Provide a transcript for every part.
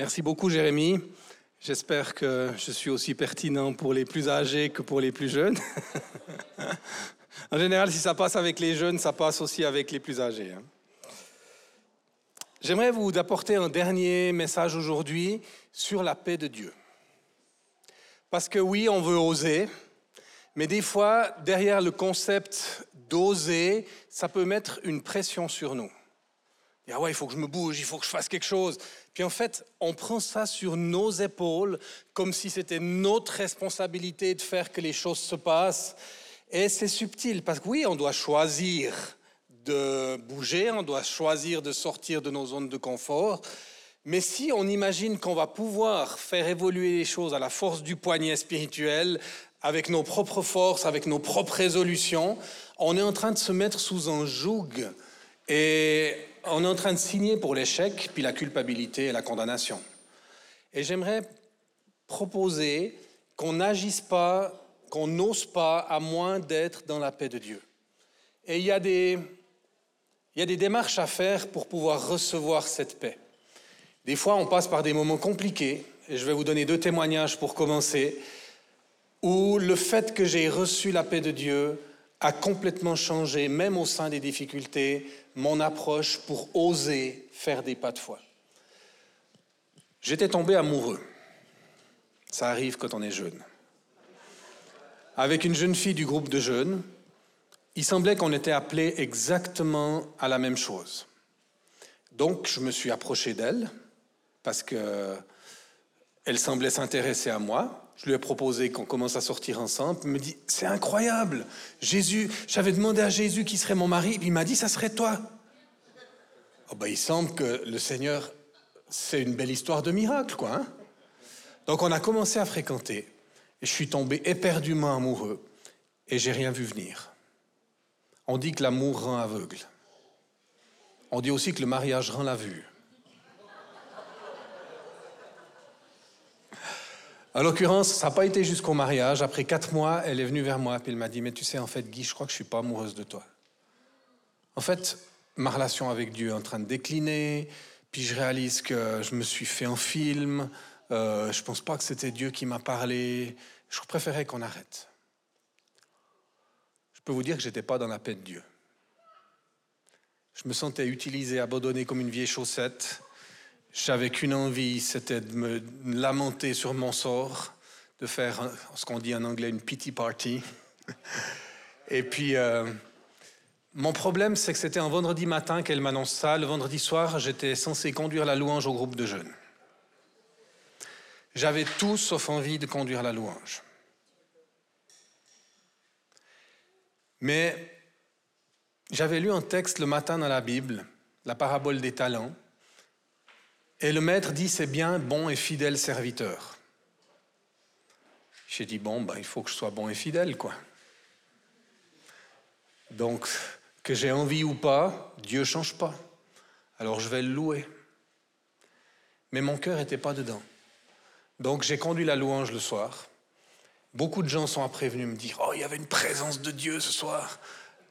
Merci beaucoup, Jérémy. J'espère que je suis aussi pertinent pour les plus âgés que pour les plus jeunes. en général, si ça passe avec les jeunes, ça passe aussi avec les plus âgés. Hein. J'aimerais vous apporter un dernier message aujourd'hui sur la paix de Dieu. Parce que oui, on veut oser, mais des fois, derrière le concept d'oser, ça peut mettre une pression sur nous. Ah ouais, il faut que je me bouge, il faut que je fasse quelque chose. Puis en fait, on prend ça sur nos épaules comme si c'était notre responsabilité de faire que les choses se passent. Et c'est subtil parce que oui, on doit choisir de bouger, on doit choisir de sortir de nos zones de confort. Mais si on imagine qu'on va pouvoir faire évoluer les choses à la force du poignet spirituel, avec nos propres forces, avec nos propres résolutions, on est en train de se mettre sous un joug et on est en train de signer pour l'échec, puis la culpabilité et la condamnation. Et j'aimerais proposer qu'on n'agisse pas, qu'on n'ose pas, à moins d'être dans la paix de Dieu. Et il y, a des, il y a des démarches à faire pour pouvoir recevoir cette paix. Des fois, on passe par des moments compliqués, et je vais vous donner deux témoignages pour commencer, où le fait que j'ai reçu la paix de Dieu a complètement changé, même au sein des difficultés, mon approche pour oser faire des pas de foi. J'étais tombé amoureux. Ça arrive quand on est jeune. Avec une jeune fille du groupe de jeunes, il semblait qu'on était appelés exactement à la même chose. Donc, je me suis approché d'elle parce qu'elle semblait s'intéresser à moi. Je lui ai proposé qu'on commence à sortir ensemble. Il me dit, c'est incroyable. Jésus, j'avais demandé à Jésus qui serait mon mari, puis il m'a dit, ça serait toi. Oh ben, il semble que le Seigneur, c'est une belle histoire de miracle, quoi. Hein. Donc on a commencé à fréquenter. Et je suis tombé éperdument amoureux. Et j'ai rien vu venir. On dit que l'amour rend aveugle. On dit aussi que le mariage rend la vue. En l'occurrence, ça n'a pas été jusqu'au mariage. Après quatre mois, elle est venue vers moi et elle m'a dit Mais tu sais, en fait, Guy, je crois que je ne suis pas amoureuse de toi. En fait, ma relation avec Dieu est en train de décliner. Puis je réalise que je me suis fait un film. Euh, je ne pense pas que c'était Dieu qui m'a parlé. Je préférais qu'on arrête. Je peux vous dire que je n'étais pas dans la paix de Dieu. Je me sentais utilisé, abandonné comme une vieille chaussette. J'avais qu'une envie, c'était de me lamenter sur mon sort, de faire ce qu'on dit en anglais une pity party. Et puis, euh, mon problème, c'est que c'était un vendredi matin qu'elle m'annonce. Le vendredi soir, j'étais censé conduire la louange au groupe de jeunes. J'avais tout sauf envie de conduire la louange. Mais j'avais lu un texte le matin dans la Bible, la parabole des talents, et le maître dit, c'est bien, bon et fidèle serviteur. J'ai dit, bon, ben, il faut que je sois bon et fidèle, quoi. Donc, que j'ai envie ou pas, Dieu change pas. Alors je vais le louer. Mais mon cœur n'était pas dedans. Donc j'ai conduit la louange le soir. Beaucoup de gens sont après venus me dire, oh, il y avait une présence de Dieu ce soir.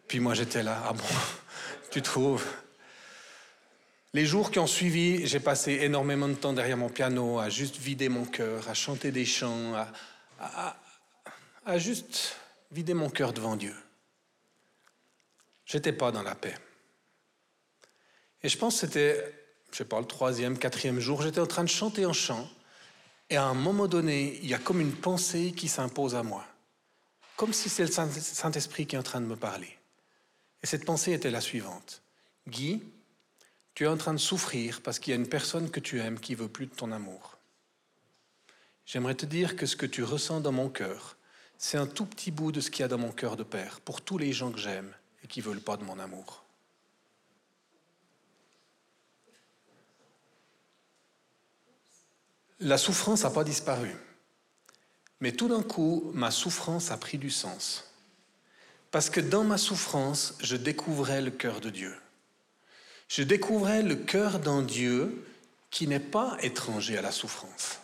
Puis moi j'étais là, ah bon, tu trouves? Les jours qui ont suivi, j'ai passé énormément de temps derrière mon piano à juste vider mon cœur, à chanter des chants, à, juste vider mon cœur devant Dieu. J'étais pas dans la paix. Et je pense que c'était, je sais pas, le troisième, quatrième jour, j'étais en train de chanter un chant, et à un moment donné, il y a comme une pensée qui s'impose à moi, comme si c'est le Saint-Esprit qui est en train de me parler. Et cette pensée était la suivante. Guy, tu es en train de souffrir parce qu'il y a une personne que tu aimes qui veut plus de ton amour. J'aimerais te dire que ce que tu ressens dans mon cœur, c'est un tout petit bout de ce qu'il y a dans mon cœur de père pour tous les gens que j'aime et qui veulent pas de mon amour. La souffrance n'a pas disparu. Mais tout d'un coup, ma souffrance a pris du sens. Parce que dans ma souffrance, je découvrais le cœur de Dieu je découvrais le cœur d'un Dieu qui n'est pas étranger à la souffrance.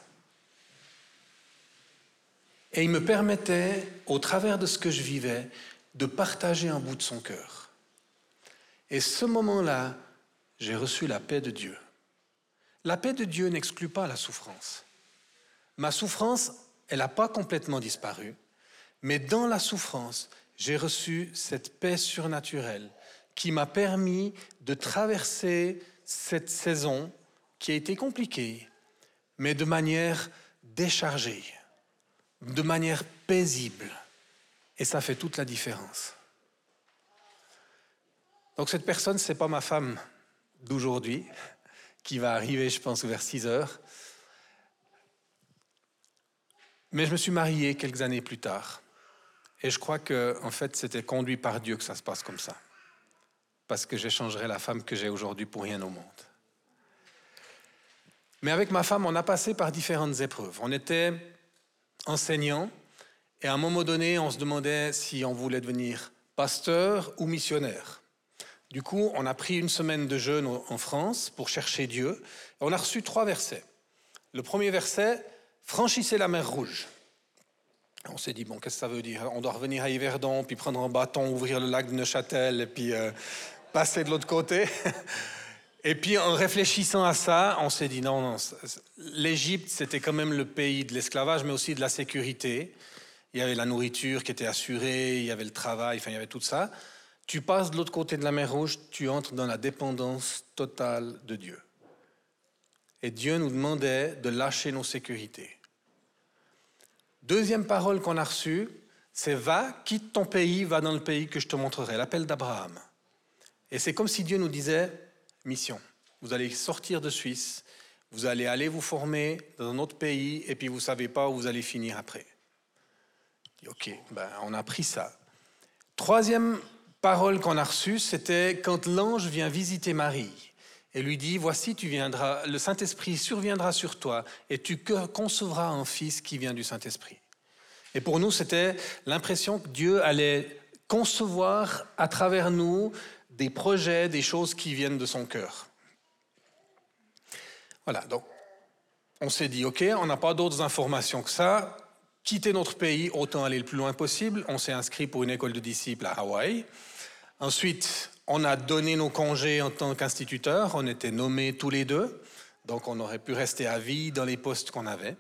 Et il me permettait, au travers de ce que je vivais, de partager un bout de son cœur. Et ce moment-là, j'ai reçu la paix de Dieu. La paix de Dieu n'exclut pas la souffrance. Ma souffrance, elle n'a pas complètement disparu, mais dans la souffrance, j'ai reçu cette paix surnaturelle qui m'a permis de traverser cette saison qui a été compliquée, mais de manière déchargée, de manière paisible. Et ça fait toute la différence. Donc cette personne, ce n'est pas ma femme d'aujourd'hui, qui va arriver, je pense, vers 6 heures. Mais je me suis marié quelques années plus tard. Et je crois que, en fait, c'était conduit par Dieu que ça se passe comme ça. Parce que j'échangerai la femme que j'ai aujourd'hui pour rien au monde. Mais avec ma femme, on a passé par différentes épreuves. On était enseignants et à un moment donné, on se demandait si on voulait devenir pasteur ou missionnaire. Du coup, on a pris une semaine de jeûne en France pour chercher Dieu. Et on a reçu trois versets. Le premier verset, franchissez la mer Rouge. On s'est dit, bon, qu'est-ce que ça veut dire? On doit revenir à Yverdon, puis prendre un bâton, ouvrir le lac de Neuchâtel, et puis euh, passer de l'autre côté. et puis, en réfléchissant à ça, on s'est dit, non, non, l'Égypte, c'était quand même le pays de l'esclavage, mais aussi de la sécurité. Il y avait la nourriture qui était assurée, il y avait le travail, enfin, il y avait tout ça. Tu passes de l'autre côté de la mer Rouge, tu entres dans la dépendance totale de Dieu. Et Dieu nous demandait de lâcher nos sécurités. Deuxième parole qu'on a reçue, c'est va, quitte ton pays, va dans le pays que je te montrerai, l'appel d'Abraham. Et c'est comme si Dieu nous disait, mission, vous allez sortir de Suisse, vous allez aller vous former dans un autre pays, et puis vous ne savez pas où vous allez finir après. Ok, ben, on a pris ça. Troisième parole qu'on a reçue, c'était quand l'ange vient visiter Marie et lui dit, voici, tu viendras, le Saint-Esprit surviendra sur toi et tu concevras un fils qui vient du Saint-Esprit. Et pour nous, c'était l'impression que Dieu allait concevoir à travers nous des projets, des choses qui viennent de son cœur. Voilà, donc on s'est dit, OK, on n'a pas d'autres informations que ça. Quitter notre pays, autant aller le plus loin possible. On s'est inscrit pour une école de disciples à Hawaï. Ensuite, on a donné nos congés en tant qu'instituteurs, on était nommés tous les deux, donc on aurait pu rester à vie dans les postes qu'on avait.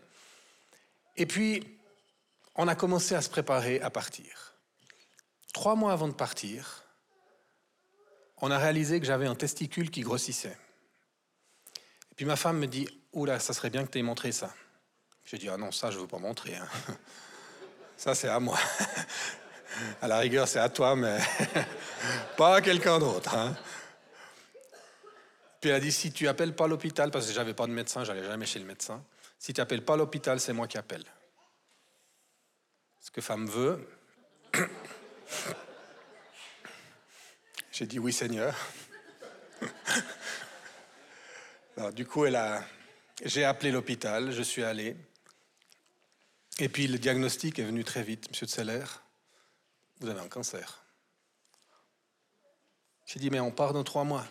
Et puis, on a commencé à se préparer à partir. Trois mois avant de partir, on a réalisé que j'avais un testicule qui grossissait. Et puis ma femme me dit, oula, ça serait bien que tu aies montré ça. J'ai dit, ah non, ça, je ne veux pas montrer. Hein. Ça, c'est à moi. À la rigueur, c'est à toi, mais pas à quelqu'un d'autre. Hein. Puis elle a dit, si tu appelles pas l'hôpital, parce que j'avais pas de médecin, j'allais jamais chez le médecin, si tu appelles pas l'hôpital, c'est moi qui appelle. Ce que femme veut. J'ai dit oui, Seigneur. du coup, elle a, j'ai appelé l'hôpital, je suis allé. Et puis le diagnostic est venu très vite, Monsieur de Seller vous avez un cancer. J'ai dit, mais on part dans trois mois.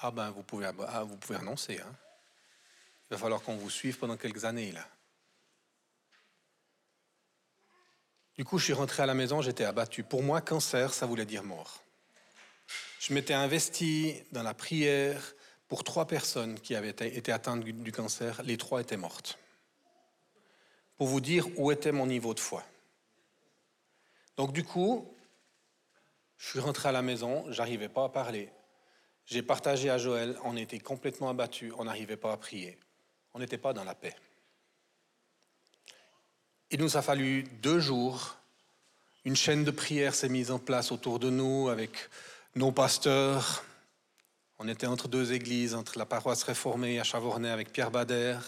Ah ben, vous pouvez, ah, vous pouvez annoncer. Hein. Il va falloir qu'on vous suive pendant quelques années, là. Du coup, je suis rentré à la maison, j'étais abattu. Pour moi, cancer, ça voulait dire mort. Je m'étais investi dans la prière pour trois personnes qui avaient été atteintes du cancer. Les trois étaient mortes. Pour vous dire où était mon niveau de foi. Donc du coup, je suis rentré à la maison, j'arrivais pas à parler. J'ai partagé à Joël, on était complètement abattus, on n'arrivait pas à prier. On n'était pas dans la paix. Il nous a fallu deux jours. Une chaîne de prière s'est mise en place autour de nous avec nos pasteurs. On était entre deux églises, entre la paroisse réformée à Chavornay avec Pierre Bader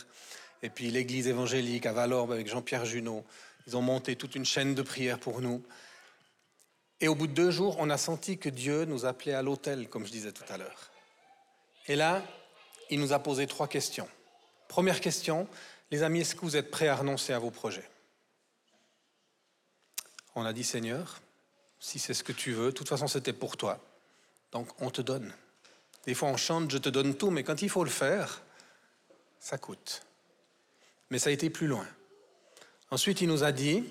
et puis l'église évangélique à Valorbe avec Jean-Pierre Junot. Ils ont monté toute une chaîne de prière pour nous. Et au bout de deux jours, on a senti que Dieu nous appelait à l'autel, comme je disais tout à l'heure. Et là, il nous a posé trois questions. Première question, les amis, est-ce que vous êtes prêts à renoncer à vos projets? On a dit, Seigneur, si c'est ce que tu veux, de toute façon c'était pour toi. Donc on te donne. Des fois on chante, je te donne tout, mais quand il faut le faire, ça coûte. Mais ça a été plus loin. Ensuite, il nous a dit,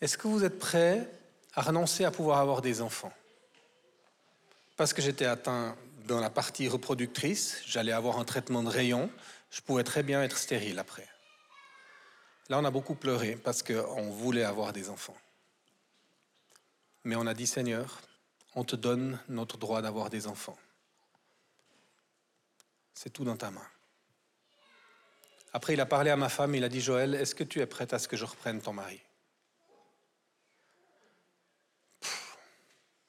est-ce que vous êtes prêts à renoncer à pouvoir avoir des enfants? Parce que j'étais atteint dans la partie reproductrice, j'allais avoir un traitement de rayon, je pouvais très bien être stérile après. Là, on a beaucoup pleuré parce qu'on voulait avoir des enfants. Mais on a dit, Seigneur, on te donne notre droit d'avoir des enfants. C'est tout dans ta main. Après, il a parlé à ma femme, il a dit, Joël, est-ce que tu es prête à ce que je reprenne ton mari?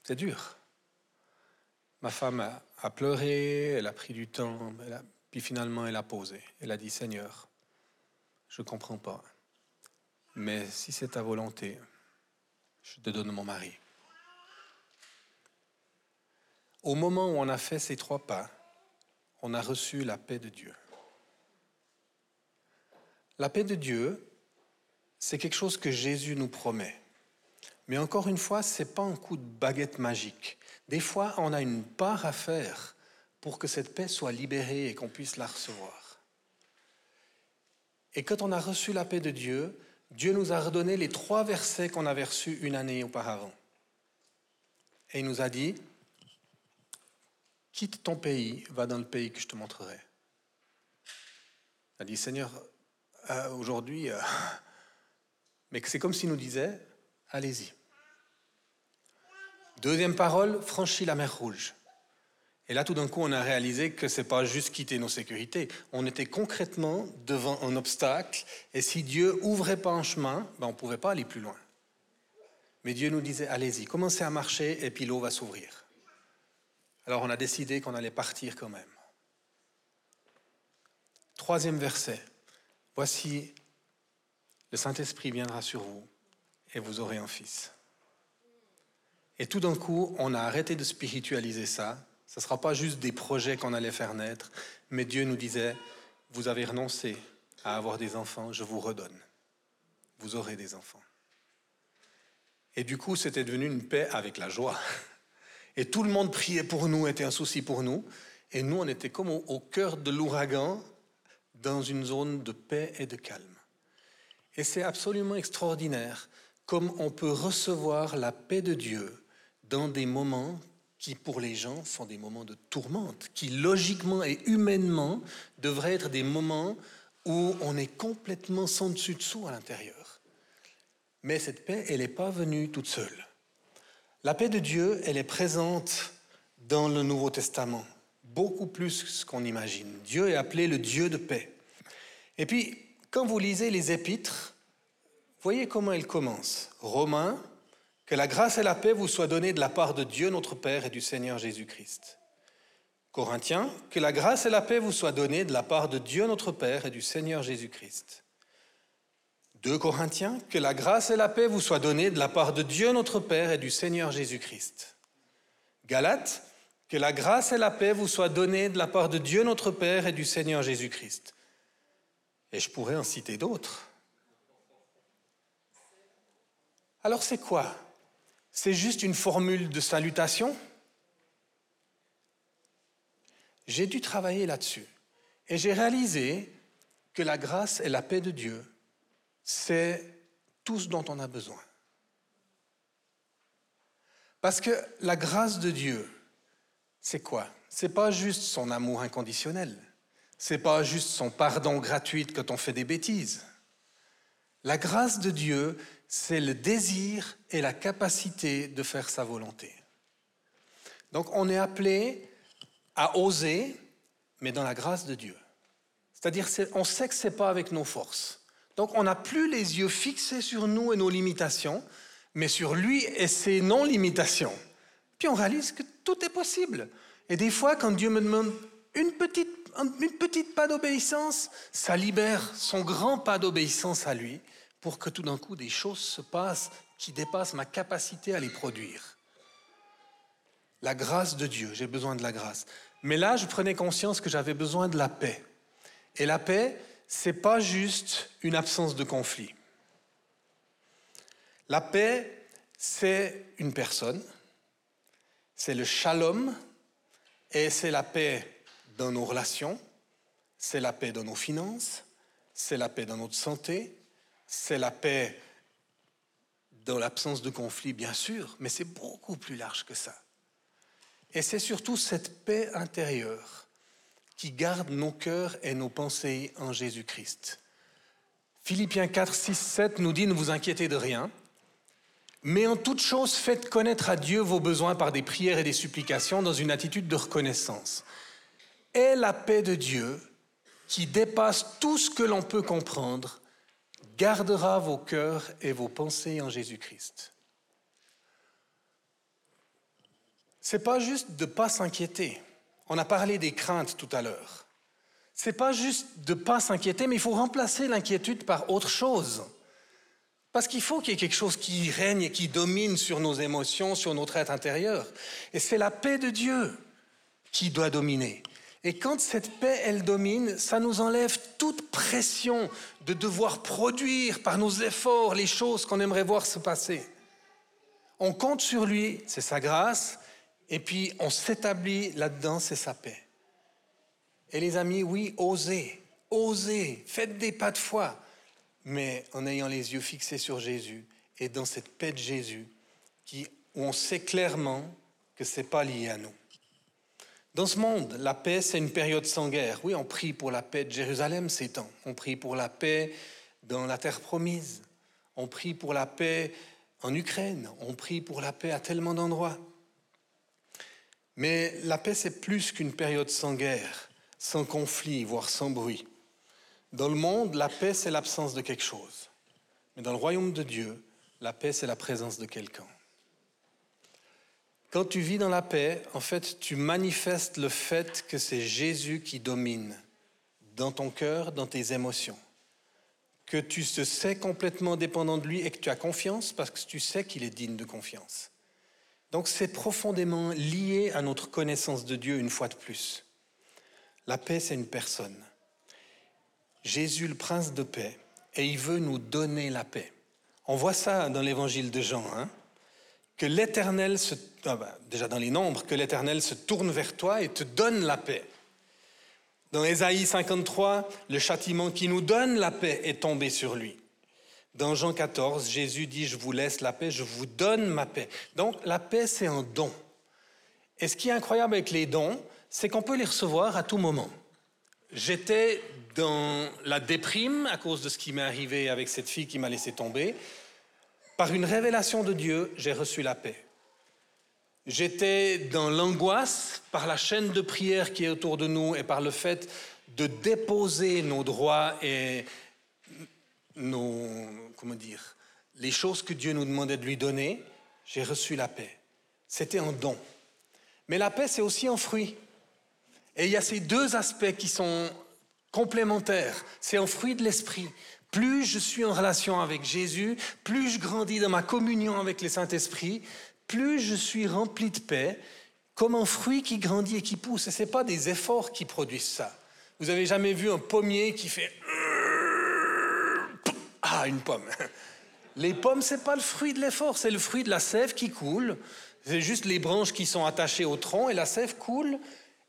C'est dur. Ma femme a, pleuré, elle a pris du temps, puis finalement elle a posé. Elle a dit, Seigneur, je ne comprends pas, mais si c'est ta volonté, je te donne mon mari. Au moment où on a fait ces trois pas, on a reçu la paix de Dieu. La paix de Dieu, c'est quelque chose que Jésus nous promet. Mais encore une fois, ce n'est pas un coup de baguette magique. Des fois, on a une part à faire pour que cette paix soit libérée et qu'on puisse la recevoir. Et quand on a reçu la paix de Dieu, Dieu nous a redonné les trois versets qu'on avait reçus une année auparavant. Et il nous a dit, quitte ton pays, va dans le pays que je te montrerai. Il a dit, Seigneur, euh, aujourd'hui, euh, mais c'est comme s'il nous disait, allez-y. Deuxième parole, franchis la mer Rouge. Et là, tout d'un coup, on a réalisé que ce n'est pas juste quitter nos sécurités. On était concrètement devant un obstacle, et si Dieu ouvrait pas un chemin, ben on pouvait pas aller plus loin. Mais Dieu nous disait, allez-y, commencez à marcher, et puis l'eau va s'ouvrir. Alors on a décidé qu'on allait partir quand même. Troisième verset. Voici, le Saint-Esprit viendra sur vous et vous aurez un fils. Et tout d'un coup, on a arrêté de spiritualiser ça. Ce ne sera pas juste des projets qu'on allait faire naître, mais Dieu nous disait, vous avez renoncé à avoir des enfants, je vous redonne. Vous aurez des enfants. Et du coup, c'était devenu une paix avec la joie. Et tout le monde priait pour nous, était un souci pour nous. Et nous, on était comme au, cœur de l'ouragan, dans une zone de paix et de calme. Et c'est absolument extraordinaire comme on peut recevoir la paix de Dieu dans des moments qui, pour les gens, sont des moments de tourmente, qui logiquement et humainement devraient être des moments où on est complètement sans dessus-dessous à l'intérieur. Mais cette paix, elle n'est pas venue toute seule. La paix de Dieu, elle est présente dans le Nouveau Testament, beaucoup plus qu'on imagine. Dieu est appelé le Dieu de paix. Et puis, quand vous lisez les épîtres, voyez comment elles commencent. Romains, que la grâce et la paix vous soient données de la part de Dieu notre Père et du Seigneur Jésus-Christ. Corinthiens, que la grâce et la paix vous soient données de la part de Dieu notre Père et du Seigneur Jésus-Christ. 2 Corinthiens, que la grâce et la paix vous soient données de la part de Dieu notre Père et du Seigneur Jésus-Christ. Galates, que la grâce et la paix vous soient données de la part de Dieu notre Père et du Seigneur Jésus-Christ. Et je pourrais en citer d'autres. Alors c'est quoi? C'est juste une formule de salutation? J'ai dû travailler là-dessus et j'ai réalisé que la grâce et la paix de Dieu c'est tout ce dont on a besoin. Parce que la grâce de Dieu, c'est quoi? C'est pas juste son amour inconditionnel. C'est pas juste son pardon gratuit quand on fait des bêtises. La grâce de Dieu, c'est le désir et la capacité de faire sa volonté. Donc on est appelé à oser, mais dans la grâce de Dieu. C'est-à-dire, on sait que ce n'est pas avec nos forces. Donc on n'a plus les yeux fixés sur nous et nos limitations, mais sur lui et ses non-limitations. Puis on réalise que tout est possible. Et des fois, quand Dieu me demande une petite, une petite pas d'obéissance, ça libère son grand pas d'obéissance à lui pour que tout d'un coup des choses se passent qui dépassent ma capacité à les produire. La grâce de Dieu, j'ai besoin de la grâce. Mais là, je prenais conscience que j'avais besoin de la paix. Et la paix, c'est pas juste une absence de conflit. La paix, c'est une personne, c'est le shalom, et c'est la paix dans nos relations, c'est la paix dans nos finances, c'est la paix dans notre santé, c'est la paix dans l'absence de conflit, bien sûr, mais c'est beaucoup plus large que ça. Et c'est surtout cette paix intérieure qui garde nos cœurs et nos pensées en Jésus-Christ. Philippiens 4, 6, 7 nous dit, ne vous inquiétez de rien, mais en toute chose faites connaître à Dieu vos besoins par des prières et des supplications dans une attitude de reconnaissance. Et la paix de Dieu, qui dépasse tout ce que l'on peut comprendre, gardera vos cœurs et vos pensées en Jésus-Christ. C'est pas juste de pas s'inquiéter. On a parlé des craintes tout à l'heure. C'est pas juste de pas s'inquiéter, mais il faut remplacer l'inquiétude par autre chose. Parce qu'il faut qu'il y ait quelque chose qui règne et qui domine sur nos émotions, sur notre être intérieur. Et c'est la paix de Dieu qui doit dominer. Et quand cette paix, elle domine, ça nous enlève toute pression de devoir produire par nos efforts les choses qu'on aimerait voir se passer. On compte sur lui, c'est sa grâce, et puis on s'établit là-dedans, c'est sa paix. Et les amis, oui, osez, osez, faites des pas de foi, mais en ayant les yeux fixés sur Jésus et dans cette paix de Jésus, qui, où on sait clairement que ce n'est pas lié à nous. Dans ce monde, la paix, c'est une période sans guerre. Oui, on prie pour la paix de Jérusalem ces temps. On prie pour la paix dans la terre promise. On prie pour la paix en Ukraine. On prie pour la paix à tellement d'endroits. Mais la paix, c'est plus qu'une période sans guerre, sans conflit, voire sans bruit. Dans le monde, la paix, c'est l'absence de quelque chose. Mais dans le royaume de Dieu, la paix, c'est la présence de quelqu'un. Quand tu vis dans la paix, en fait, tu manifestes le fait que c'est Jésus qui domine dans ton cœur, dans tes émotions. Que tu te sais complètement dépendant de lui et que tu as confiance parce que tu sais qu'il est digne de confiance. Donc c'est profondément lié à notre connaissance de Dieu une fois de plus. La paix, c'est une personne. Jésus, le prince de paix, et il veut nous donner la paix. On voit ça dans l'évangile de Jean. Hein que l'Éternel se, ah ben, déjà dans les nombres, que l'Éternel se tourne vers toi et te donne la paix. Dans Ésaïe 53, le châtiment qui nous donne la paix est tombé sur lui. Dans Jean 14, Jésus dit, je vous laisse la paix, je vous donne ma paix. Donc la paix, c'est un don. Et ce qui est incroyable avec les dons, c'est qu'on peut les recevoir à tout moment. J'étais dans la déprime à cause de ce qui m'est arrivé avec cette fille qui m'a laissé tomber. Par une révélation de Dieu, j'ai reçu la paix. J'étais dans l'angoisse par la chaîne de prière qui est autour de nous et par le fait de déposer nos droits et nos, comment dire, les choses que Dieu nous demandait de lui donner, j'ai reçu la paix. C'était un don. Mais la paix, c'est aussi un fruit. Et il y a ces deux aspects qui sont complémentaires. C'est un fruit de l'esprit. Plus je suis en relation avec Jésus, plus je grandis dans ma communion avec le Saint-Esprit, plus je suis rempli de paix, comme un fruit qui grandit et qui pousse. Et ce n'est pas des efforts qui produisent ça. Vous avez jamais vu un pommier qui fait ah une pomme. Les pommes c'est pas le fruit de l'effort, c'est le fruit de la sève qui coule. C'est juste les branches qui sont attachées au tronc et la sève coule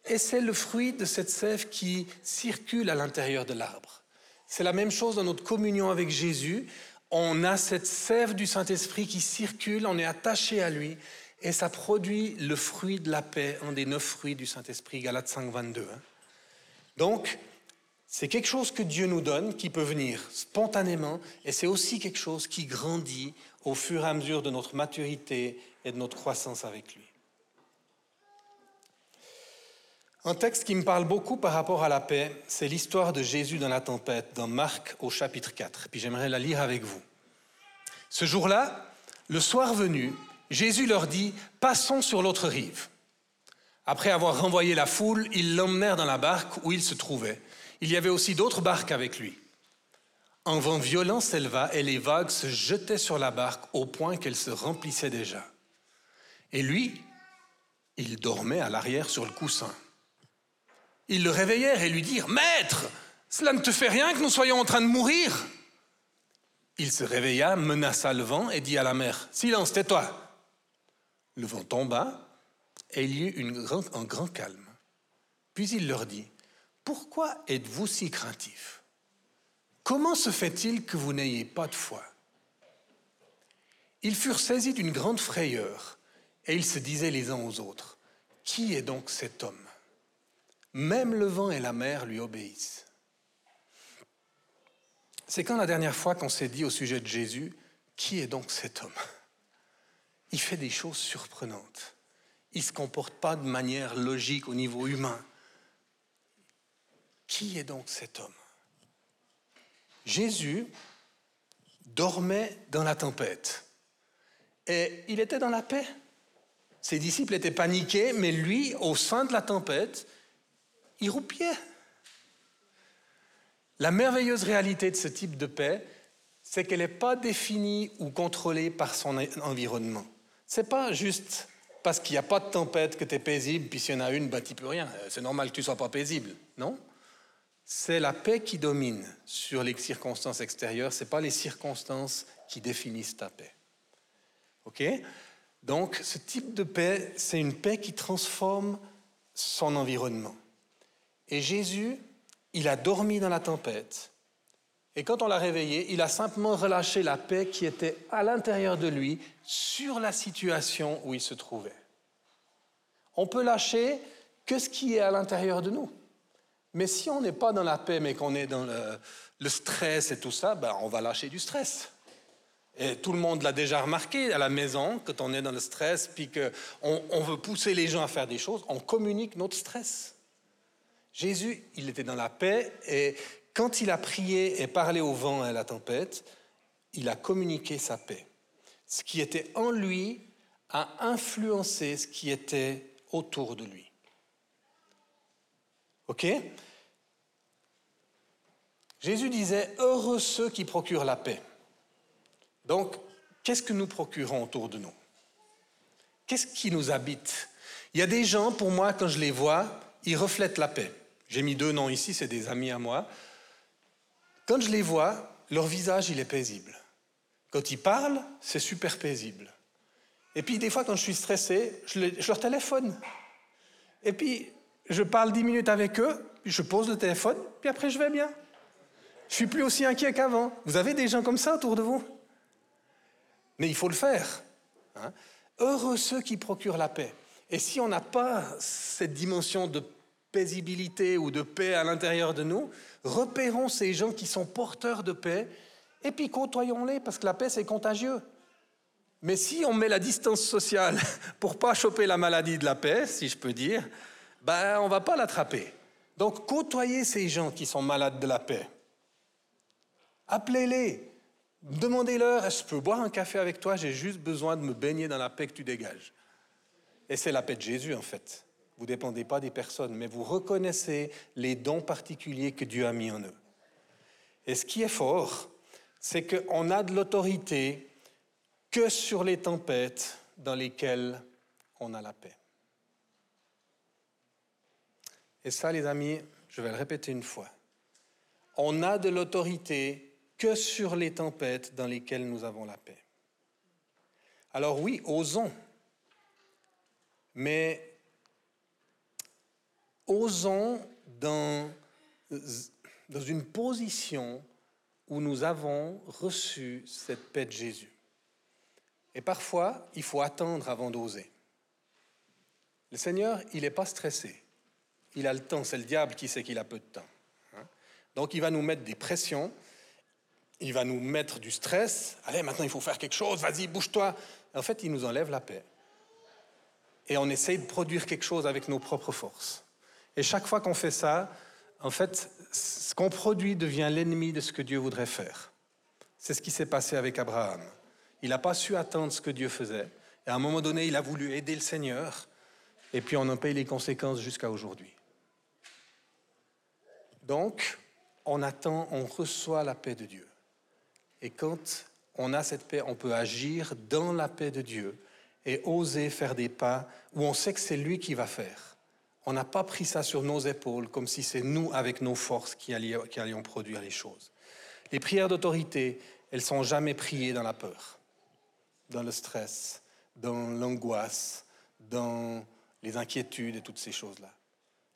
et c'est le fruit de cette sève qui circule à l'intérieur de l'arbre. C'est la même chose dans notre communion avec Jésus. On a cette sève du Saint-Esprit qui circule, on est attaché à lui, et ça produit le fruit de la paix, un des neuf fruits du Saint-Esprit, Galates 5, 22. Hein. Donc, c'est quelque chose que Dieu nous donne, qui peut venir spontanément, et c'est aussi quelque chose qui grandit au fur et à mesure de notre maturité et de notre croissance avec lui. Un texte qui me parle beaucoup par rapport à la paix, c'est l'histoire de Jésus dans la tempête, dans Marc au chapitre 4. Puis j'aimerais la lire avec vous. Ce jour-là, le soir venu, Jésus leur dit, passons sur l'autre rive. Après avoir renvoyé la foule, ils l'emmenèrent dans la barque où il se trouvait. Il y avait aussi d'autres barques avec lui. Un vent violent s'éleva et les vagues se jetaient sur la barque au point qu'elle se remplissait déjà. Et lui, il dormait à l'arrière sur le coussin. Ils le réveillèrent et lui dirent, Maître, cela ne te fait rien que nous soyons en train de mourir Il se réveilla, menaça le vent et dit à la mer, Silence, tais-toi. Le vent tomba et il y eut un grand calme. Puis il leur dit, Pourquoi êtes-vous si craintifs Comment se fait-il que vous n'ayez pas de foi? Ils furent saisis d'une grande frayeur et ils se disaient les uns aux autres, Qui est donc cet homme? Même le vent et la mer lui obéissent. C'est quand la dernière fois qu'on s'est dit au sujet de Jésus, qui est donc cet homme? Il fait des choses surprenantes. Il ne se comporte pas de manière logique au niveau humain. Qui est donc cet homme? Jésus dormait dans la tempête et il était dans la paix. Ses disciples étaient paniqués, mais lui, au sein de la tempête, il roupiait. La merveilleuse réalité de ce type de paix, c'est qu'elle n'est pas définie ou contrôlée par son environnement. C'est pas juste parce qu'il n'y a pas de tempête que tu es paisible, puis s'il y en a une, bah, tu peux rien. C'est normal que tu sois pas paisible. Non? C'est la paix qui domine sur les circonstances extérieures, ce n'est pas les circonstances qui définissent ta paix. OK? Donc, ce type de paix, c'est une paix qui transforme son environnement. Et Jésus, il a dormi dans la tempête. Et quand on l'a réveillé, il a simplement relâché la paix qui était à l'intérieur de lui sur la situation où il se trouvait. On peut lâcher que ce qui est à l'intérieur de nous. Mais si on n'est pas dans la paix, mais qu'on est dans le, stress et tout ça, ben on va lâcher du stress. Et tout le monde l'a déjà remarqué à la maison, quand on est dans le stress, puis qu'on on veut pousser les gens à faire des choses, on communique notre stress. Jésus, il était dans la paix et quand il a prié et parlé au vent et à la tempête, il a communiqué sa paix. Ce qui était en lui a influencé ce qui était autour de lui. OK? Jésus disait, heureux ceux qui procurent la paix. Donc, qu'est-ce que nous procurons autour de nous? Qu'est-ce qui nous habite? Il y a des gens, pour moi, quand je les vois, ils reflètent la paix. J'ai mis deux noms ici, c'est des amis à moi. Quand je les vois, leur visage, il est paisible. Quand ils parlent, c'est super paisible. Et puis, des fois, quand je suis stressé, je, leur téléphone. Et puis, je parle dix minutes avec eux, je pose le téléphone, puis après, je vais bien. Je suis plus aussi inquiet qu'avant. Vous avez des gens comme ça autour de vous? Mais il faut le faire. Hein. Heureux ceux qui procurent la paix. Et si on n'a pas cette dimension de paisibilité ou de paix à l'intérieur de nous, repérons ces gens qui sont porteurs de paix et puis côtoyons-les parce que la paix c'est contagieux. Mais si on met la distance sociale pour pas choper la maladie de la paix, si je peux dire, ben on va pas l'attraper. Donc côtoyez ces gens qui sont malades de la paix. Appelez-les. Demandez-leur, je peux boire un café avec toi? J'ai juste besoin de me baigner dans la paix que tu dégages. Et c'est la paix de Jésus en fait. Vous ne dépendez pas des personnes, mais vous reconnaissez les dons particuliers que Dieu a mis en eux. Et ce qui est fort, c'est qu'on a de l'autorité que sur les tempêtes dans lesquelles on a la paix. Et ça, les amis, je vais le répéter une fois. On a de l'autorité que sur les tempêtes dans lesquelles nous avons la paix. Alors oui, osons, mais osons dans, dans une position où nous avons reçu cette paix de Jésus. Et parfois, il faut attendre avant d'oser. Le Seigneur, il n'est pas stressé. Il a le temps, c'est le diable qui sait qu'il a peu de temps. Hein. Donc il va nous mettre des pressions, il va nous mettre du stress. Allez, maintenant il faut faire quelque chose, vas-y, bouge-toi. En fait, il nous enlève la paix. Et on essaye de produire quelque chose avec nos propres forces. Et chaque fois qu'on fait ça, en fait, ce qu'on produit devient l'ennemi de ce que Dieu voudrait faire. C'est ce qui s'est passé avec Abraham. Il n'a pas su attendre ce que Dieu faisait. Et à un moment donné, il a voulu aider le Seigneur. Et puis on en paye les conséquences jusqu'à aujourd'hui. Donc, on attend, on reçoit la paix de Dieu. Et quand on a cette paix, on peut agir dans la paix de Dieu et oser faire des pas où on sait que c'est lui qui va faire. On n'a pas pris ça sur nos épaules comme si c'est nous, avec nos forces, qui allions, produire les choses. Les prières d'autorité, elles sont jamais priées dans la peur, dans le stress, dans l'angoisse, dans les inquiétudes et toutes ces choses-là.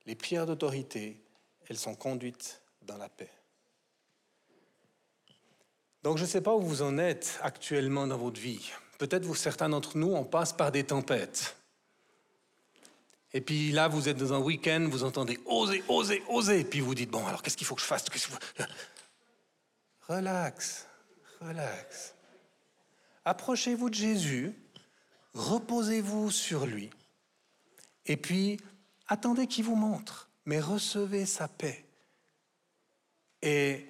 Les prières d'autorité, elles sont conduites dans la paix. Donc je ne sais pas où vous en êtes actuellement dans votre vie. Peut-être vous, certains d'entre nous, on passe par des tempêtes. Et puis là, vous êtes dans un week-end, vous entendez oser, oser, oser. Puis vous dites, bon, alors qu'est-ce qu'il faut que je fasse? Relax, relax. Approchez-vous de Jésus, reposez-vous sur lui. Et puis, attendez qu'il vous montre, mais recevez sa paix. Et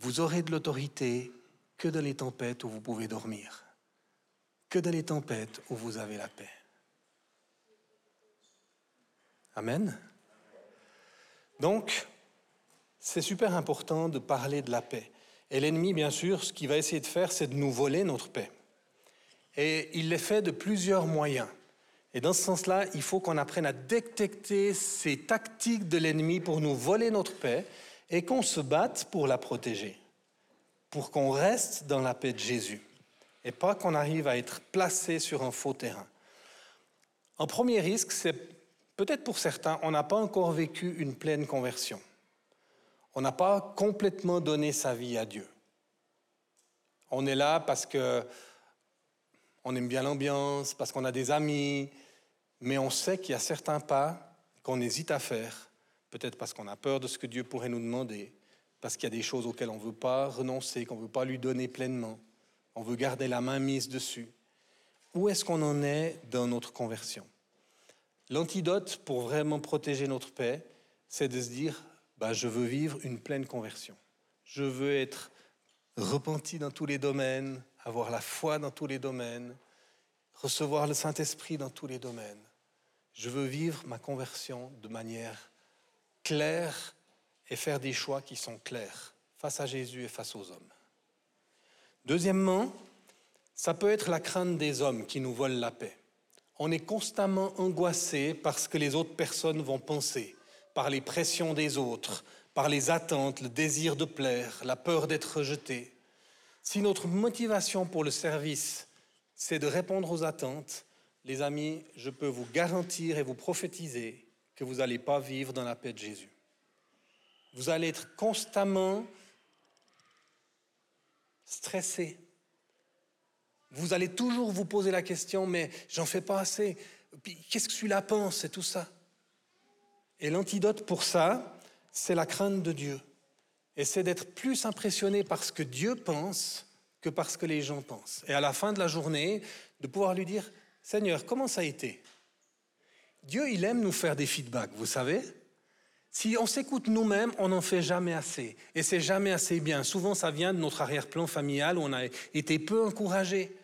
vous aurez de l'autorité que dans les tempêtes où vous pouvez dormir, que dans les tempêtes où vous avez la paix. Amen. Donc, c'est super important de parler de la paix. Et l'ennemi, bien sûr, ce qu'il va essayer de faire, c'est de nous voler notre paix. Et il l'est fait de plusieurs moyens. Et dans ce sens-là, il faut qu'on apprenne à détecter ces tactiques de l'ennemi pour nous voler notre paix et qu'on se batte pour la protéger, pour qu'on reste dans la paix de Jésus et pas qu'on arrive à être placé sur un faux terrain. Un premier risque, c'est peut-être pour certains, on n'a pas encore vécu une pleine conversion. On n'a pas complètement donné sa vie à Dieu. On est là parce que on aime bien l'ambiance, parce qu'on a des amis, mais on sait qu'il y a certains pas qu'on hésite à faire, peut-être parce qu'on a peur de ce que Dieu pourrait nous demander, parce qu'il y a des choses auxquelles on ne veut pas renoncer, qu'on ne veut pas lui donner pleinement, on veut garder la main mise dessus. Où est-ce qu'on en est dans notre conversion? L'antidote pour vraiment protéger notre paix, c'est de se dire, bah, je veux vivre une pleine conversion. Je veux être repenti dans tous les domaines, avoir la foi dans tous les domaines, recevoir le Saint-Esprit dans tous les domaines. Je veux vivre ma conversion de manière claire et faire des choix qui sont clairs face à Jésus et face aux hommes. Deuxièmement, ça peut être la crainte des hommes qui nous volent la paix. On est constamment angoissé par ce que les autres personnes vont penser, par les pressions des autres, par les attentes, le désir de plaire, la peur d'être rejeté. Si notre motivation pour le service, c'est de répondre aux attentes, les amis, je peux vous garantir et vous prophétiser que vous n'allez pas vivre dans la paix de Jésus. Vous allez être constamment stressé. Vous allez toujours vous poser la question, mais j'en fais pas assez. Qu'est-ce que celui-là pense et tout ça? Et l'antidote pour ça, c'est la crainte de Dieu. Et c'est d'être plus impressionné par ce que Dieu pense que par ce que les gens pensent. Et à la fin de la journée, de pouvoir lui dire, Seigneur, comment ça a été? Dieu, il aime nous faire des feedbacks, vous savez si on s'écoute nous-mêmes, on n'en fait jamais assez. Et c'est jamais assez bien. Souvent, ça vient de notre arrière-plan familial où on a été peu encouragé,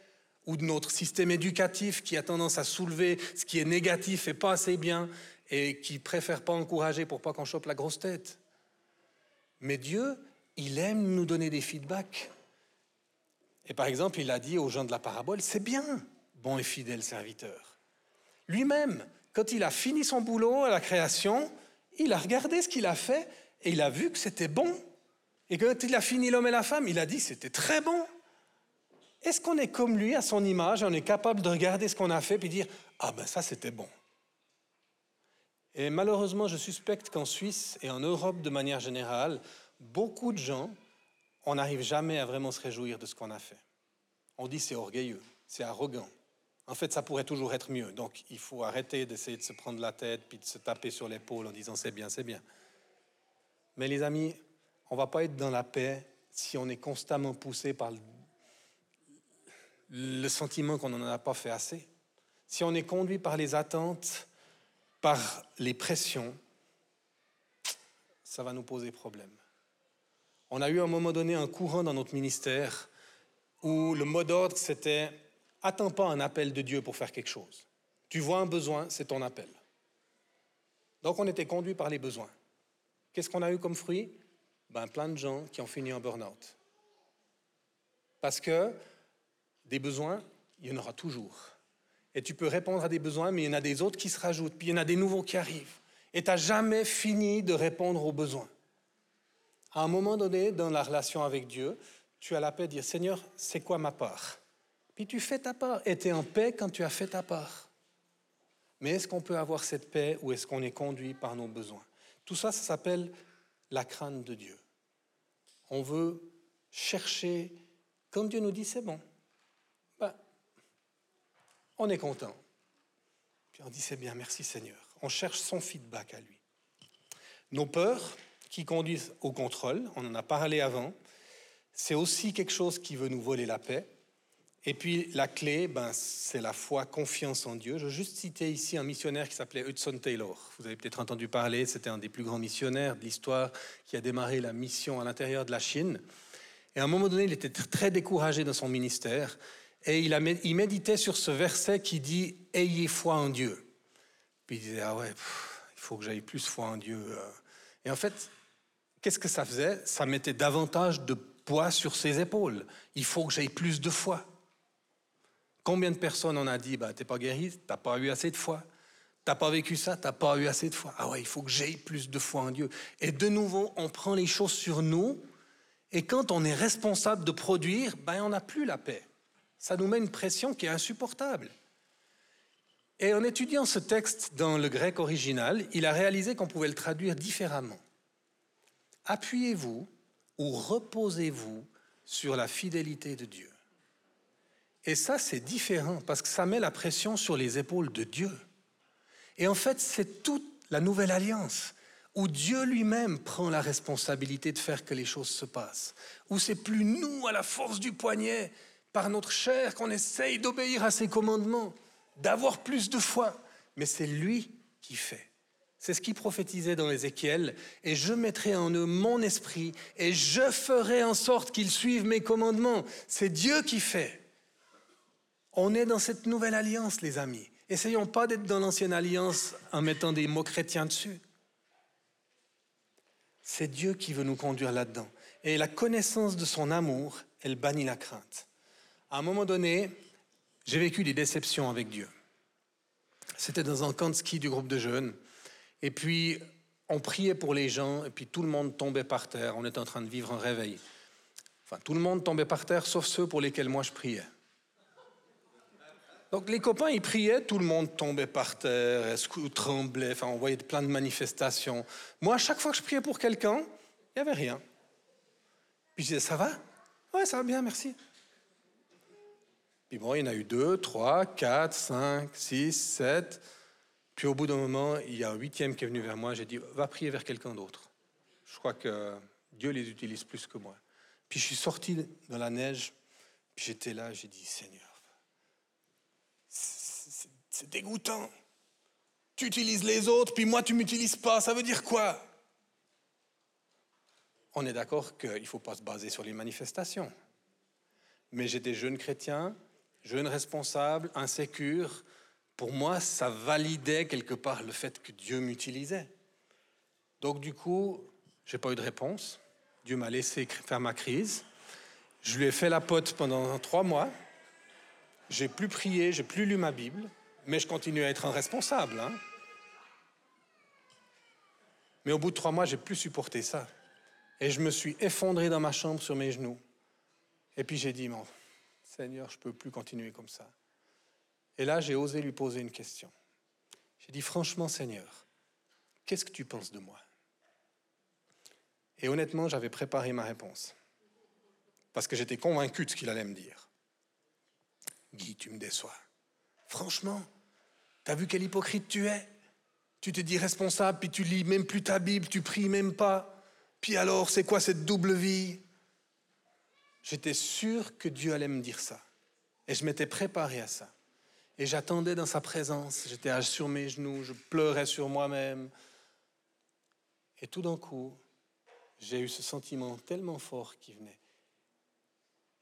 ou de notre système éducatif qui a tendance à soulever ce qui est négatif et pas assez bien, et qui préfère pas encourager pour pas qu'on chope la grosse tête. Mais Dieu, il aime nous donner des feedbacks. Et par exemple, il a dit aux gens de la parabole, c'est bien, bon et fidèle serviteur. Lui-même, quand il a fini son boulot à la création, il a regardé ce qu'il a fait et il a vu que c'était bon. Et quand il a fini l'homme et la femme, il a dit c'était très bon. Est-ce qu'on est comme lui à son image, on est capable de regarder ce qu'on a fait et dire ah ben ça c'était bon. Et malheureusement, je suspecte qu'en Suisse et en Europe de manière générale, beaucoup de gens, on n'arrive jamais à vraiment se réjouir de ce qu'on a fait. On dit c'est orgueilleux, c'est arrogant. En fait, ça pourrait toujours être mieux. Donc, il faut arrêter d'essayer de se prendre la tête puis de se taper sur l'épaule en disant c'est bien, c'est bien. Mais les amis, on va pas être dans la paix si on est constamment poussé par le, sentiment qu'on n'en a pas fait assez. Si on est conduit par les attentes, par les pressions, ça va nous poser problème. On a eu à un moment donné un courant dans notre ministère où le mot d'ordre c'était Attends pas un appel de Dieu pour faire quelque chose. Tu vois un besoin, c'est ton appel. Donc on était conduit par les besoins. Qu'est-ce qu'on a eu comme fruit? Ben, Plein de gens qui ont fini en burn-out. Parce que des besoins, il y en aura toujours. Et tu peux répondre à des besoins, mais il y en a des autres qui se rajoutent, puis il y en a des nouveaux qui arrivent. Et tu n'as jamais fini de répondre aux besoins. À un moment donné, dans la relation avec Dieu, tu as la paix de dire, Seigneur, c'est quoi ma part? Puis tu fais ta part. Et tu es en paix quand tu as fait ta part. Mais est-ce qu'on peut avoir cette paix ou est-ce qu'on est conduit par nos besoins? Tout ça, ça s'appelle la crainte de Dieu. On veut chercher, comme Dieu nous dit, c'est bon. Ben, on est content. Puis on dit c'est bien, merci Seigneur. On cherche son feedback à lui. Nos peurs qui conduisent au contrôle, on en a parlé avant, c'est aussi quelque chose qui veut nous voler la paix. Et puis la clé, ben, c'est la foi, confiance en Dieu. Je veux juste citer ici un missionnaire qui s'appelait Hudson Taylor. Vous avez peut-être entendu parler, c'était un des plus grands missionnaires de l'histoire qui a démarré la mission à l'intérieur de la Chine. Et à un moment donné, il était très découragé dans son ministère et il, a, il méditait sur ce verset qui dit Ayez foi en Dieu. Puis il disait Ah ouais, il faut que j'aille plus foi en Dieu. Euh. Et en fait, qu'est-ce que ça faisait? Ça mettait davantage de poids sur ses épaules. Il faut que j'aille plus de foi. Combien de personnes on a dit, bah, t'es pas guéri, t'as pas eu assez de foi. T'as pas vécu ça, t'as pas eu assez de foi. Ah ouais, il faut que j'aie plus de foi en Dieu. Et de nouveau, on prend les choses sur nous. Et quand on est responsable de produire, ben, on n'a plus la paix. Ça nous met une pression qui est insupportable. Et en étudiant ce texte dans le grec original, il a réalisé qu'on pouvait le traduire différemment. Appuyez-vous ou reposez-vous sur la fidélité de Dieu. Et ça, c'est différent parce que ça met la pression sur les épaules de Dieu. Et en fait, c'est toute la nouvelle alliance où Dieu lui-même prend la responsabilité de faire que les choses se passent, où c'est plus nous, à la force du poignet, par notre chair, qu'on essaye d'obéir à ses commandements, d'avoir plus de foi, mais c'est lui qui fait. C'est ce qu'il prophétisait dans Ézéchiel. Et je mettrai en eux mon esprit et je ferai en sorte qu'ils suivent mes commandements. C'est Dieu qui fait. On est dans cette nouvelle alliance, les amis. Essayons pas d'être dans l'ancienne alliance en mettant des mots chrétiens dessus. C'est Dieu qui veut nous conduire là-dedans. Et la connaissance de son amour, elle bannit la crainte. À un moment donné, j'ai vécu des déceptions avec Dieu. C'était dans un camp de ski du groupe de jeunes. Et puis, on priait pour les gens, et puis tout le monde tombait par terre. On était en train de vivre un réveil. Enfin, tout le monde tombait par terre, sauf ceux pour lesquels moi je priais. Donc les copains, ils priaient, tout le monde tombait par terre, tremblait, enfin on voyait plein de manifestations. Moi, à chaque fois que je priais pour quelqu'un, il n'y avait rien. Puis je disais, ça va? Ouais, ça va bien, merci. Puis bon, il y en a eu deux, trois, quatre, cinq, six, sept. Puis au bout d'un moment, il y a un huitième qui est venu vers moi. J'ai dit, va prier vers quelqu'un d'autre. Je crois que Dieu les utilise plus que moi. Puis je suis sorti dans la neige, puis j'étais là, j'ai dit, Seigneur, c'est dégoûtant. Tu utilises les autres, puis moi tu m'utilises pas. Ça veut dire quoi? On est d'accord qu'il ne faut pas se baser sur les manifestations. Mais j'étais jeune chrétien, jeune responsable, insécure. Pour moi, ça validait quelque part le fait que Dieu m'utilisait. Donc du coup, j'ai pas eu de réponse. Dieu m'a laissé faire ma crise. Je lui ai fait la pote pendant trois mois. J'ai plus prié, j'ai plus lu ma Bible mais je continue à être un responsable. Hein. Mais au bout de trois mois, j'ai plus supporté ça. Et je me suis effondré dans ma chambre sur mes genoux. Et puis j'ai dit, Seigneur, je ne peux plus continuer comme ça. Et là, j'ai osé lui poser une question. J'ai dit, franchement, Seigneur, qu'est-ce que tu penses de moi? Et honnêtement, j'avais préparé ma réponse. Parce que j'étais convaincu de ce qu'il allait me dire. Guy, tu me déçois. Franchement, T'as vu quel hypocrite tu es? Tu te dis responsable, puis tu lis même plus ta Bible, tu pries même pas. Puis alors, c'est quoi cette double vie? J'étais sûr que Dieu allait me dire ça. Et je m'étais préparé à ça. Et j'attendais dans sa présence. J'étais sur mes genoux, je pleurais sur moi-même. Et tout d'un coup, j'ai eu ce sentiment tellement fort qui venait.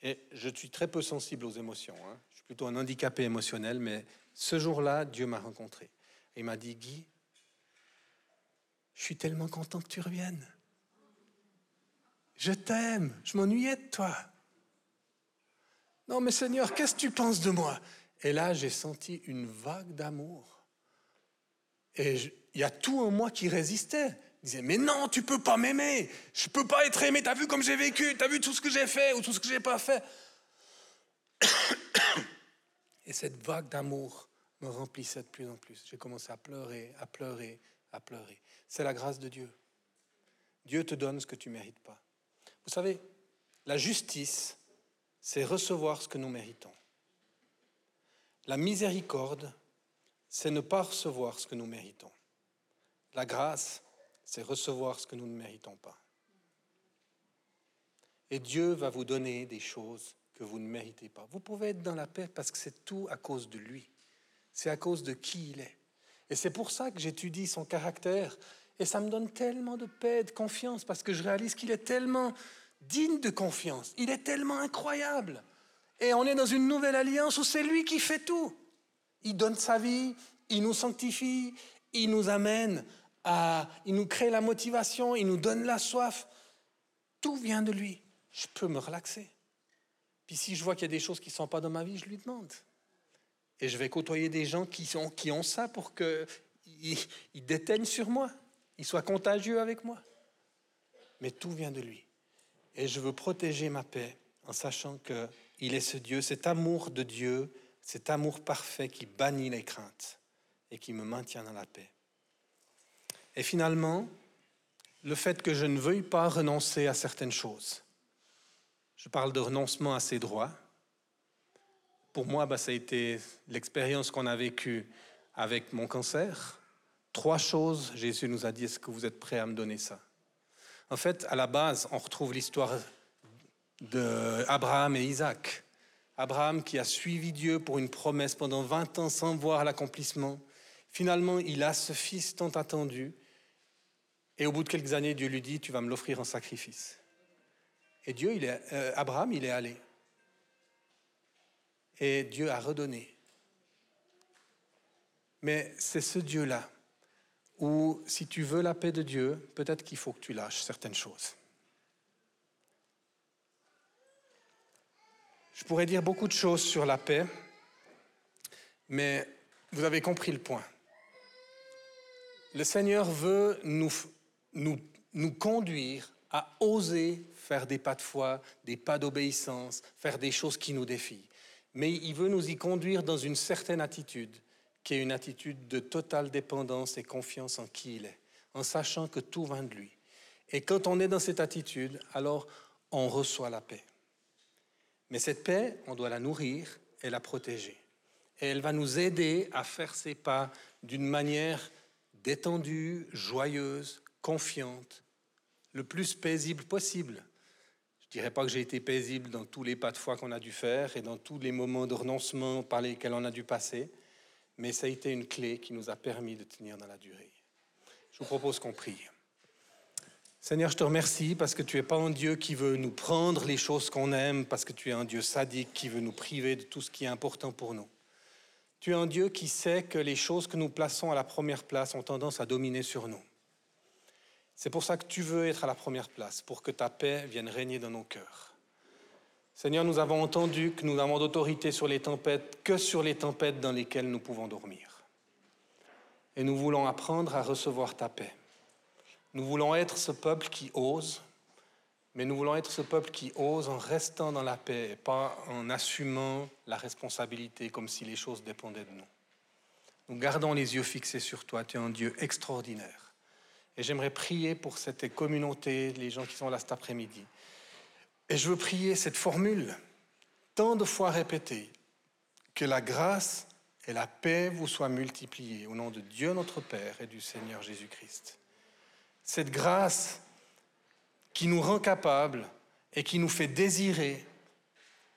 Et je suis très peu sensible aux émotions. Hein. Je suis plutôt un handicapé émotionnel, mais ce jour-là, Dieu m'a rencontré. Il m'a dit, Guy, je suis tellement content que tu reviennes. Je t'aime, je m'ennuyais de toi. Non mais Seigneur, qu'est-ce que tu penses de moi? Et là, j'ai senti une vague d'amour. Et il y a tout en moi qui résistait. Il disait, mais non, tu peux pas m'aimer. Je peux pas être aimé. T'as vu comme j'ai vécu, t'as vu tout ce que j'ai fait ou tout ce que j'ai pas fait? Et cette vague d'amour me remplissait de plus en plus. J'ai commencé à pleurer, à pleurer, à pleurer. C'est la grâce de Dieu. Dieu te donne ce que tu ne mérites pas. Vous savez, la justice, c'est recevoir ce que nous méritons. La miséricorde, c'est ne pas recevoir ce que nous méritons. La grâce, c'est recevoir ce que nous ne méritons pas. Et Dieu va vous donner des choses que vous ne méritez pas. Vous pouvez être dans la paix parce que c'est tout à cause de lui. C'est à cause de qui il est. Et c'est pour ça que j'étudie son caractère. Et ça me donne tellement de paix, de confiance, parce que je réalise qu'il est tellement digne de confiance. Il est tellement incroyable. Et on est dans une nouvelle alliance où c'est lui qui fait tout. Il donne sa vie, il nous sanctifie, il nous amène à... Il nous crée la motivation, il nous donne la soif. Tout vient de lui. Je peux me relaxer. Puis si je vois qu'il y a des choses qui ne sont pas dans ma vie, je lui demande. Et je vais côtoyer des gens qui, qui ont ça pour qu'ils ils déteignent sur moi, ils soient contagieux avec moi. Mais tout vient de lui. Et je veux protéger ma paix en sachant qu'il est ce Dieu, cet amour de Dieu, cet amour parfait qui bannit les craintes et qui me maintient dans la paix. Et finalement, le fait que je ne veuille pas renoncer à certaines choses. Je parle de renoncement à ses droits. Pour moi, bah, ça a été l'expérience qu'on a vécue avec mon cancer. Trois choses, Jésus nous a dit, est-ce que vous êtes prêts à me donner ça? En fait, à la base, on retrouve l'histoire d'Abraham et Isaac. Abraham qui a suivi Dieu pour une promesse pendant 20 ans sans voir l'accomplissement. Finalement, il a ce fils tant attendu. Et au bout de quelques années, Dieu lui dit, tu vas me l'offrir en sacrifice. Et Dieu, il est, euh, Abraham, il est allé. Et Dieu a redonné. Mais c'est ce Dieu-là où, si tu veux la paix de Dieu, peut-être qu'il faut que tu lâches certaines choses. Je pourrais dire beaucoup de choses sur la paix, mais vous avez compris le point. Le Seigneur veut nous, nous, nous conduire à oser faire des pas de foi, des pas d'obéissance, faire des choses qui nous défient. Mais il veut nous y conduire dans une certaine attitude, qui est une attitude de totale dépendance et confiance en qui il est, en sachant que tout vient de lui. Et quand on est dans cette attitude, alors on reçoit la paix. Mais cette paix, on doit la nourrir et la protéger. Et elle va nous aider à faire ces pas d'une manière détendue, joyeuse, confiante, le plus paisible possible. Je ne dirais pas que j'ai été paisible dans tous les pas de foi qu'on a dû faire et dans tous les moments de renoncement par lesquels on a dû passer, mais ça a été une clé qui nous a permis de tenir dans la durée. Je vous propose qu'on prie. Seigneur, je te remercie parce que tu n'es pas un Dieu qui veut nous prendre les choses qu'on aime, parce que tu es un Dieu sadique qui veut nous priver de tout ce qui est important pour nous. Tu es un Dieu qui sait que les choses que nous plaçons à la première place ont tendance à dominer sur nous. C'est pour ça que tu veux être à la première place, pour que ta paix vienne régner dans nos cœurs. Seigneur, nous avons entendu que nous n'avons d'autorité sur les tempêtes que sur les tempêtes dans lesquelles nous pouvons dormir. Et nous voulons apprendre à recevoir ta paix. Nous voulons être ce peuple qui ose, mais nous voulons être ce peuple qui ose en restant dans la paix et pas en assumant la responsabilité comme si les choses dépendaient de nous. Nous gardons les yeux fixés sur toi. Tu es un Dieu extraordinaire. Et j'aimerais prier pour cette communauté, les gens qui sont là cet après-midi. Et je veux prier cette formule, tant de fois répétée, que la grâce et la paix vous soient multipliées au nom de Dieu notre Père et du Seigneur Jésus-Christ. Cette grâce qui nous rend capables et qui nous fait désirer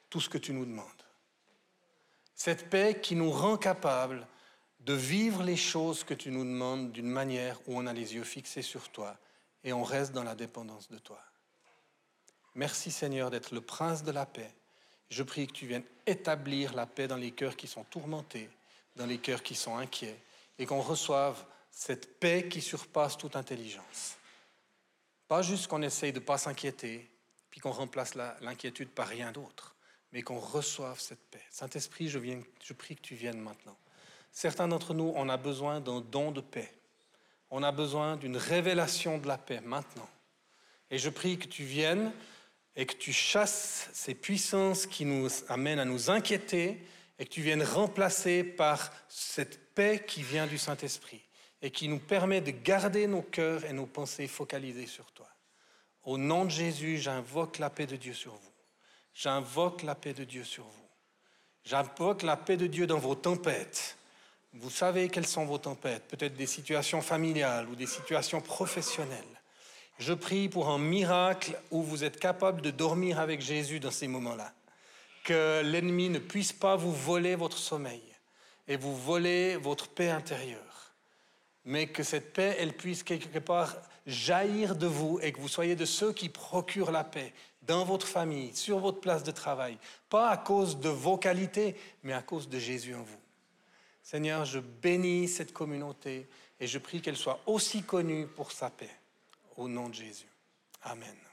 tout ce que tu nous demandes. Cette paix qui nous rend capables de vivre les choses que tu nous demandes d'une manière où on a les yeux fixés sur toi et on reste dans la dépendance de toi. Merci Seigneur d'être le prince de la paix. Je prie que tu viennes établir la paix dans les cœurs qui sont tourmentés, dans les cœurs qui sont inquiets, et qu'on reçoive cette paix qui surpasse toute intelligence. Pas juste qu'on essaye de ne pas s'inquiéter, puis qu'on remplace l'inquiétude par rien d'autre, mais qu'on reçoive cette paix. Saint-Esprit, je, je prie que tu viennes maintenant. Certains d'entre nous, on a besoin d'un don de paix. On a besoin d'une révélation de la paix maintenant. Et je prie que tu viennes et que tu chasses ces puissances qui nous amènent à nous inquiéter et que tu viennes remplacer par cette paix qui vient du Saint-Esprit et qui nous permet de garder nos cœurs et nos pensées focalisées sur toi. Au nom de Jésus, j'invoque la paix de Dieu sur vous. J'invoque la paix de Dieu sur vous. J'invoque la paix de Dieu dans vos tempêtes Vous savez quelles sont vos tempêtes, peut-être des situations familiales ou des situations professionnelles. Je prie pour un miracle où vous êtes capable de dormir avec Jésus dans ces moments-là. Que l'ennemi ne puisse pas vous voler votre sommeil et vous voler votre paix intérieure. Mais que cette paix, elle puisse quelque part jaillir de vous et que vous soyez de ceux qui procurent la paix dans votre famille, sur votre place de travail. Pas à cause de vos qualités, mais à cause de Jésus en vous. Seigneur, je bénis cette communauté et je prie qu'elle soit aussi connue pour sa paix. Au nom de Jésus. Amen.